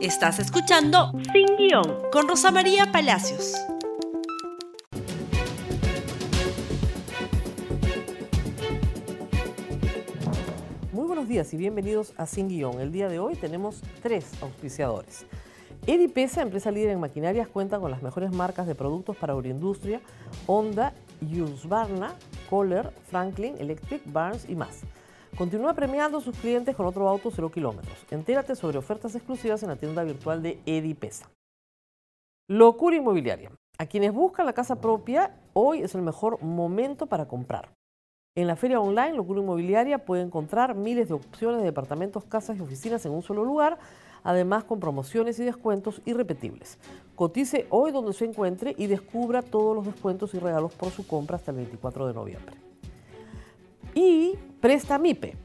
Estás escuchando Sin Guión con Rosa María Palacios. Muy buenos días y bienvenidos a Sin Guión. El día de hoy tenemos tres auspiciadores. Edipesa, empresa líder en maquinarias, cuenta con las mejores marcas de productos para agroindustria, Honda, Husqvarna, Kohler, Franklin, Electric, Barnes y más. Continúa premiando a sus clientes con otro auto 0 kilómetros. Entérate sobre ofertas exclusivas en la tienda virtual de Edipesa. Locura inmobiliaria. A quienes buscan la casa propia, hoy es el mejor momento para comprar. En la feria online Locura Inmobiliaria puede encontrar miles de opciones de departamentos, casas y oficinas en un solo lugar, además con promociones y descuentos irrepetibles. Cotice hoy donde se encuentre y descubra todos los descuentos y regalos por su compra hasta el 24 de noviembre. Y Prestamipe,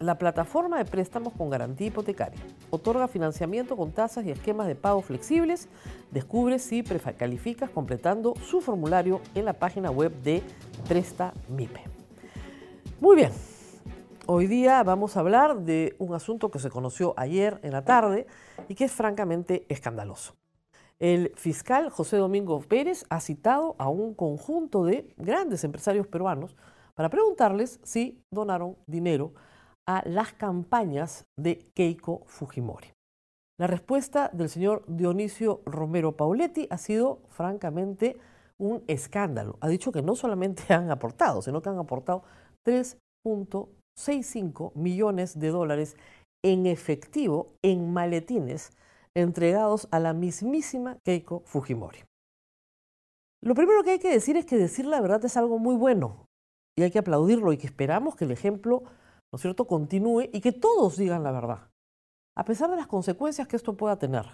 la plataforma de préstamos con garantía hipotecaria. Otorga financiamiento con tasas y esquemas de pago flexibles. Descubre si calificas completando su formulario en la página web de Prestamipe. Muy bien, hoy día vamos a hablar de un asunto que se conoció ayer en la tarde y que es francamente escandaloso. El fiscal José Domingo Pérez ha citado a un conjunto de grandes empresarios peruanos para preguntarles si donaron dinero a las campañas de Keiko Fujimori. La respuesta del señor Dionisio Romero Pauletti ha sido francamente un escándalo. Ha dicho que no solamente han aportado, sino que han aportado 3.65 millones de dólares en efectivo, en maletines, entregados a la mismísima Keiko Fujimori. Lo primero que hay que decir es que decir la verdad es algo muy bueno y hay que aplaudirlo y que esperamos que el ejemplo, ¿no es cierto?, continúe y que todos digan la verdad, a pesar de las consecuencias que esto pueda tener.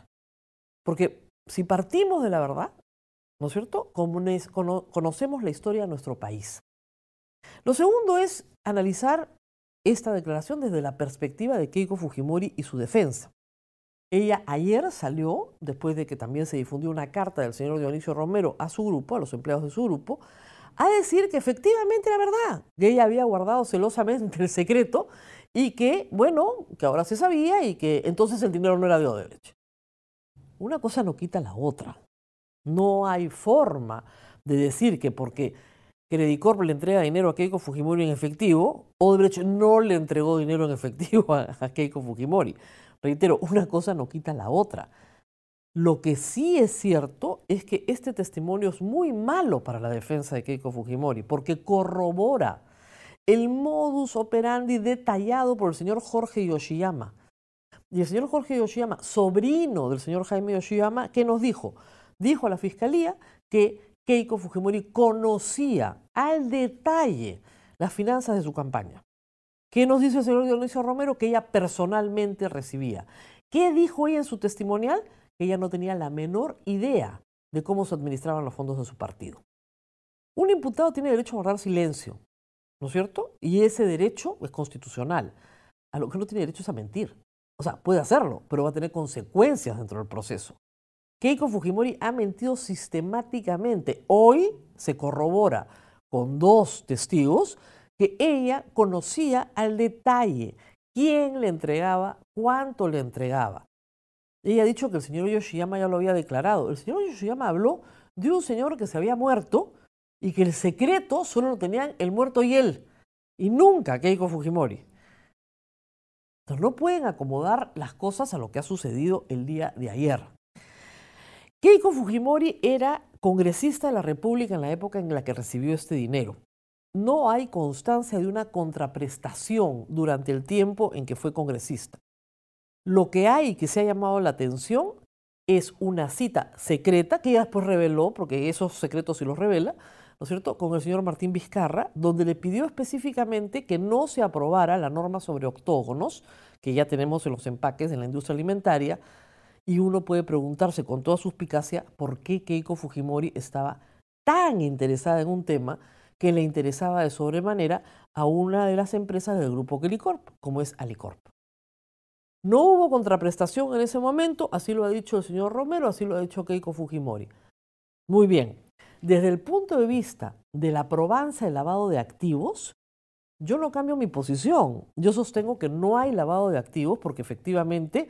Porque si partimos de la verdad, ¿no es cierto?, conocemos la historia de nuestro país. Lo segundo es analizar esta declaración desde la perspectiva de Keiko Fujimori y su defensa. Ella ayer salió, después de que también se difundió una carta del señor Dionisio Romero a su grupo, a los empleados de su grupo, a decir que efectivamente era verdad, que ella había guardado celosamente el secreto y que, bueno, que ahora se sabía y que entonces el dinero no era de Odebrecht. Una cosa no quita la otra. No hay forma de decir que porque Credicorp le entrega dinero a Keiko Fujimori en efectivo, Odebrecht no le entregó dinero en efectivo a, a Keiko Fujimori. Reitero, una cosa no quita la otra. Lo que sí es cierto es que este testimonio es muy malo para la defensa de Keiko Fujimori, porque corrobora el modus operandi detallado por el señor Jorge Yoshiyama. Y el señor Jorge Yoshiyama, sobrino del señor Jaime Yoshiyama, ¿qué nos dijo? Dijo a la fiscalía que Keiko Fujimori conocía al detalle las finanzas de su campaña. ¿Qué nos dice el señor Dionisio Romero? Que ella personalmente recibía. ¿Qué dijo ella en su testimonial? Ella no tenía la menor idea de cómo se administraban los fondos de su partido. Un imputado tiene derecho a guardar silencio, ¿no es cierto? Y ese derecho es constitucional. A lo que no tiene derecho es a mentir. O sea, puede hacerlo, pero va a tener consecuencias dentro del proceso. Keiko Fujimori ha mentido sistemáticamente. Hoy se corrobora con dos testigos que ella conocía al detalle quién le entregaba, cuánto le entregaba. Ella ha dicho que el señor Yoshiyama ya lo había declarado. El señor Yoshiyama habló de un señor que se había muerto y que el secreto solo lo tenían el muerto y él, y nunca Keiko Fujimori. Entonces no pueden acomodar las cosas a lo que ha sucedido el día de ayer. Keiko Fujimori era congresista de la República en la época en la que recibió este dinero. No hay constancia de una contraprestación durante el tiempo en que fue congresista. Lo que hay que se ha llamado la atención es una cita secreta que ella después reveló, porque esos secretos sí los revela, ¿no es cierto?, con el señor Martín Vizcarra, donde le pidió específicamente que no se aprobara la norma sobre octógonos, que ya tenemos en los empaques en la industria alimentaria, y uno puede preguntarse con toda suspicacia por qué Keiko Fujimori estaba tan interesada en un tema que le interesaba de sobremanera a una de las empresas del grupo Kelicorp, como es Alicorp. No hubo contraprestación en ese momento, así lo ha dicho el señor Romero, así lo ha dicho Keiko Fujimori. Muy bien, desde el punto de vista de la probanza del lavado de activos, yo no cambio mi posición. Yo sostengo que no hay lavado de activos porque efectivamente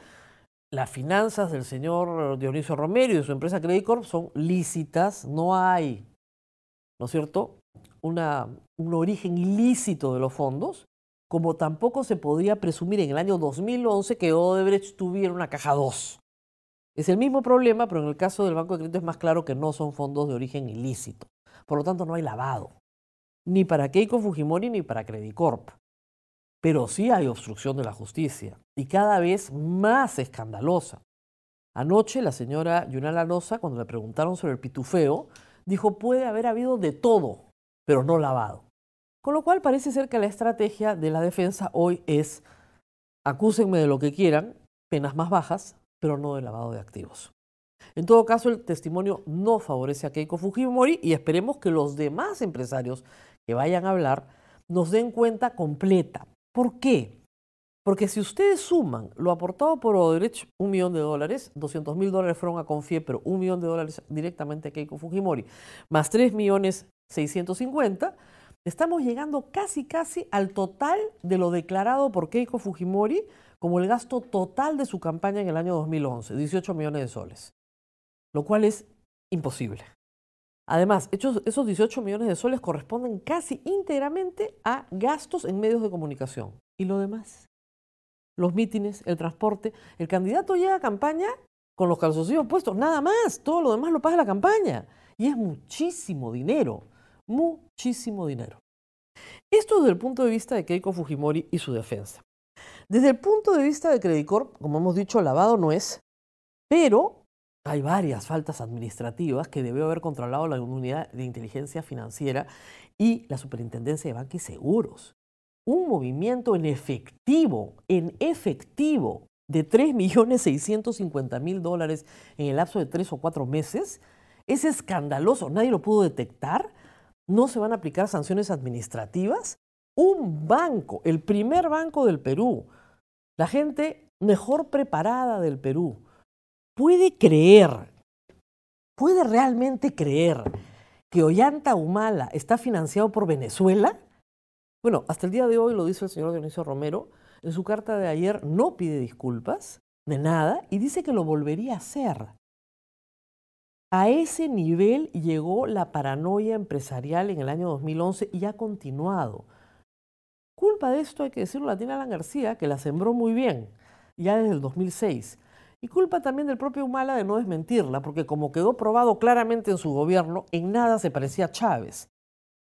las finanzas del señor Dionisio Romero y de su empresa Credit Corp son lícitas, no hay, ¿no es cierto?, un origen ilícito de los fondos, como tampoco se podría presumir en el año 2011 que Odebrecht tuviera una caja 2. Es el mismo problema, pero en el caso del Banco de Crédito es más claro que no son fondos de origen ilícito. Por lo tanto, no hay lavado, ni para Keiko Fujimori ni para Credit Corp. Pero sí hay obstrucción de la justicia y cada vez más escandalosa. Anoche la señora Yunala Lanosa, cuando le preguntaron sobre el pitufeo, dijo puede haber habido de todo, pero no lavado. Con lo cual parece ser que la estrategia de la defensa hoy es acúsenme de lo que quieran, penas más bajas, pero no de lavado de activos. En todo caso, el testimonio no favorece a Keiko Fujimori y esperemos que los demás empresarios que vayan a hablar nos den cuenta completa. ¿Por qué? Porque si ustedes suman lo aportado por Odebrecht, un millón de dólares, 200 mil dólares fueron a Confie, pero un millón de dólares directamente a Keiko Fujimori, más 3 millones 650, estamos llegando casi casi al total de lo declarado por Keiko Fujimori como el gasto total de su campaña en el año 2011, 18 millones de soles, lo cual es imposible. Además, esos 18 millones de soles corresponden casi íntegramente a gastos en medios de comunicación. ¿Y lo demás? Los mítines, el transporte. El candidato llega a campaña con los calzoncillos puestos, nada más. Todo lo demás lo paga la campaña. Y es muchísimo dinero, muchísimo dinero. Esto desde el punto de vista de Keiko Fujimori y su defensa. Desde el punto de vista de Credit Corp, como hemos dicho, lavado no es, pero hay varias faltas administrativas que debió haber controlado la Unidad de Inteligencia Financiera y la Superintendencia de Bancos y Seguros. Un movimiento en efectivo, en efectivo, de 3.650.000 dólares en el lapso de tres o cuatro meses, es escandaloso. Nadie lo pudo detectar. No se van a aplicar sanciones administrativas. Un banco, el primer banco del Perú, la gente mejor preparada del Perú, puede creer, puede realmente creer que Ollanta Humala está financiado por Venezuela? Bueno, hasta el día de hoy lo dice el señor Dionisio Romero, en su carta de ayer no pide disculpas de nada y dice que lo volvería a hacer. A ese nivel llegó la paranoia empresarial en el año 2011 y ha continuado. Culpa de esto, hay que decirlo, la tiene Alan García, que la sembró muy bien, ya desde el 2006. Y culpa también del propio Humala de no desmentirla, porque como quedó probado claramente en su gobierno, en nada se parecía a Chávez.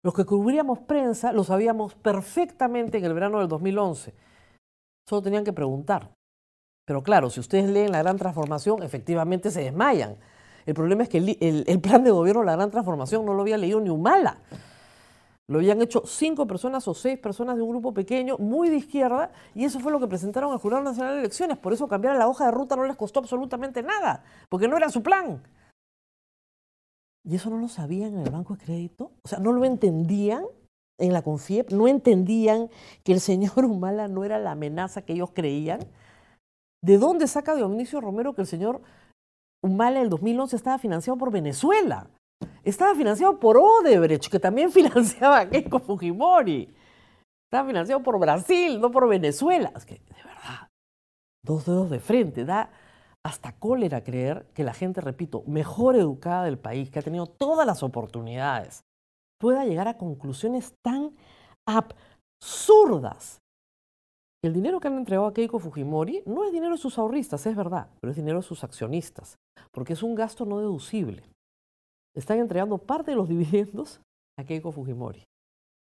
Los que cubríamos prensa lo sabíamos perfectamente en el verano del 2011. Solo tenían que preguntar. Pero claro, si ustedes leen la gran transformación, efectivamente se desmayan. El problema es que el, plan de gobierno la gran transformación no lo había leído ni Humala. Lo habían hecho cinco personas o seis personas de un grupo pequeño, muy de izquierda, y eso fue lo que presentaron al Jurado Nacional de Elecciones. Por eso cambiar la hoja de ruta no les costó absolutamente nada, porque no era su plan. Y eso no lo sabían en el Banco de Crédito, o sea, no lo entendían en la CONFIEP, no entendían que el señor Humala no era la amenaza que ellos creían. ¿De dónde saca Dionisio Romero que el señor Humala en el 2011 estaba financiado por Venezuela? Estaba financiado por Odebrecht, que también financiaba a Keiko Fujimori. Estaba financiado por Brasil, no por Venezuela. Es que, de verdad, dos dedos de frente. Da hasta cólera creer que la gente, repito, mejor educada del país, que ha tenido todas las oportunidades, pueda llegar a conclusiones tan absurdas. El dinero que han entregado a Keiko Fujimori no es dinero de sus ahorristas, es verdad, pero es dinero de sus accionistas, porque es un gasto no deducible están entregando parte de los dividendos a Keiko Fujimori.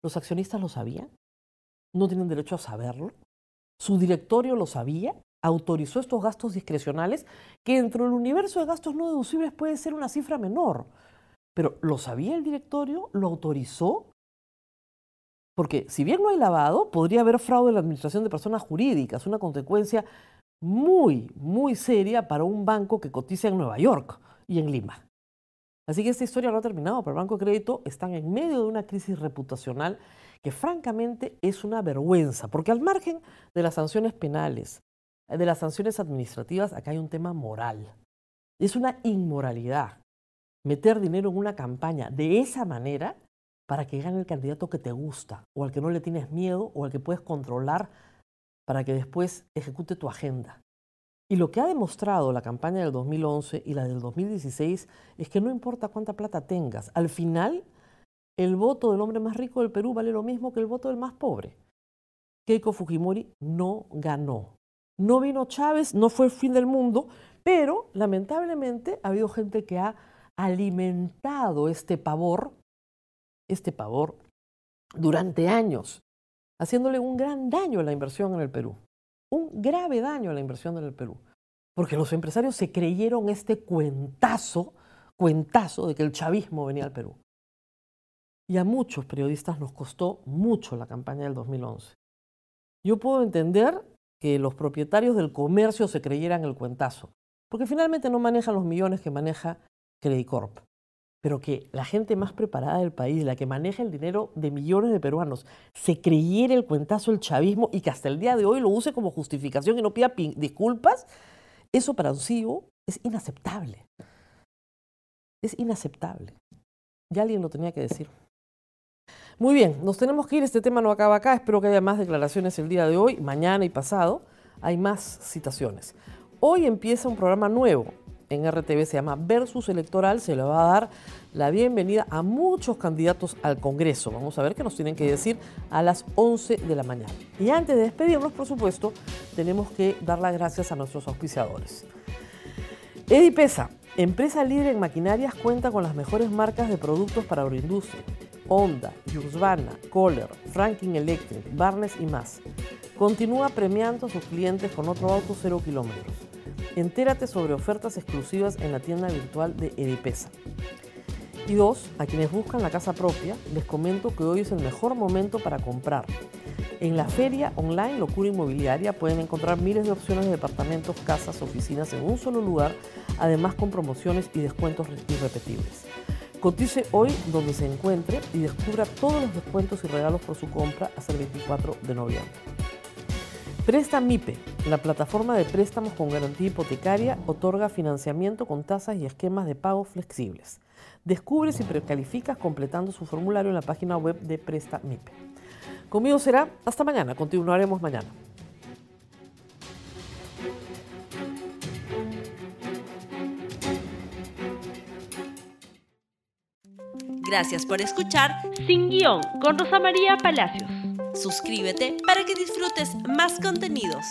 ¿Los accionistas lo sabían? ¿No tienen derecho a saberlo? ¿Su directorio lo sabía? ¿Autorizó estos gastos discrecionales? Que dentro del universo de gastos no deducibles puede ser una cifra menor. Pero ¿lo sabía el directorio? ¿Lo autorizó? Porque si bien no hay lavado, podría haber fraude en la administración de personas jurídicas, una consecuencia muy, muy seria para un banco que cotiza en Nueva York y en Lima. Así que esta historia no ha terminado, pero el Banco de Crédito están en medio de una crisis reputacional que francamente es una vergüenza, porque al margen de las sanciones penales, de las sanciones administrativas, acá hay un tema moral. Es una inmoralidad meter dinero en una campaña de esa manera para que gane el candidato que te gusta, o al que no le tienes miedo, o al que puedes controlar para que después ejecute tu agenda. Y lo que ha demostrado la campaña del 2011 y la del 2016 es que no importa cuánta plata tengas, al final el voto del hombre más rico del Perú vale lo mismo que el voto del más pobre. Keiko Fujimori no ganó. No vino Chávez, no fue el fin del mundo, pero lamentablemente ha habido gente que ha alimentado este pavor, este pavor, durante años, haciéndole un gran daño a la inversión en el Perú. Un grave daño a la inversión en el Perú. Porque los empresarios se creyeron este cuentazo, cuentazo de que el chavismo venía al Perú. Y a muchos periodistas nos costó mucho la campaña del 2011. Yo puedo entender que los propietarios del comercio se creyeran el cuentazo, porque finalmente no manejan los millones que maneja Credit Corp. Pero que la gente más preparada del país, la que maneja el dinero de millones de peruanos, se creyera el cuentazo del chavismo y que hasta el día de hoy lo use como justificación y no pida disculpas, eso para un CEO es inaceptable. Es inaceptable. Ya alguien lo tenía que decir. Muy bien, nos tenemos que ir, este tema no acaba acá, espero que haya más declaraciones el día de hoy, mañana y pasado, hay más citaciones. Hoy empieza un programa nuevo en RTV, se llama Versus Electoral, se le va a dar la bienvenida a muchos candidatos al Congreso. Vamos a ver qué nos tienen que decir a las 11 de la mañana. Y antes de despedirnos, por supuesto, tenemos que dar las gracias a nuestros auspiciadores. Edipesa, empresa líder en maquinarias, cuenta con las mejores marcas de productos para agroindustria Honda, Husqvarna, Kohler, Franklin Electric, Barnes y más. Continúa premiando a sus clientes con otro auto cero kilómetros. Entérate sobre ofertas exclusivas en la tienda virtual de Edipesa. Y dos, a quienes buscan la casa propia, les comento que hoy es el mejor momento para comprar. En la feria online Locura Inmobiliaria pueden encontrar miles de opciones de departamentos, casas, oficinas en un solo lugar, además con promociones y descuentos irrepetibles. Cotice hoy donde se encuentre y descubra todos los descuentos y regalos por su compra hasta el 24 de noviembre. Presta MIPE, la plataforma de préstamos con garantía hipotecaria, otorga financiamiento con tasas y esquemas de pago flexibles. Descubre si precalificas completando su formulario en la página web de Presta MIPE. Conmigo será hasta mañana, continuaremos mañana. Gracias por escuchar Sin Guión con Rosa María Palacios. Suscríbete para que disfrutes más contenidos.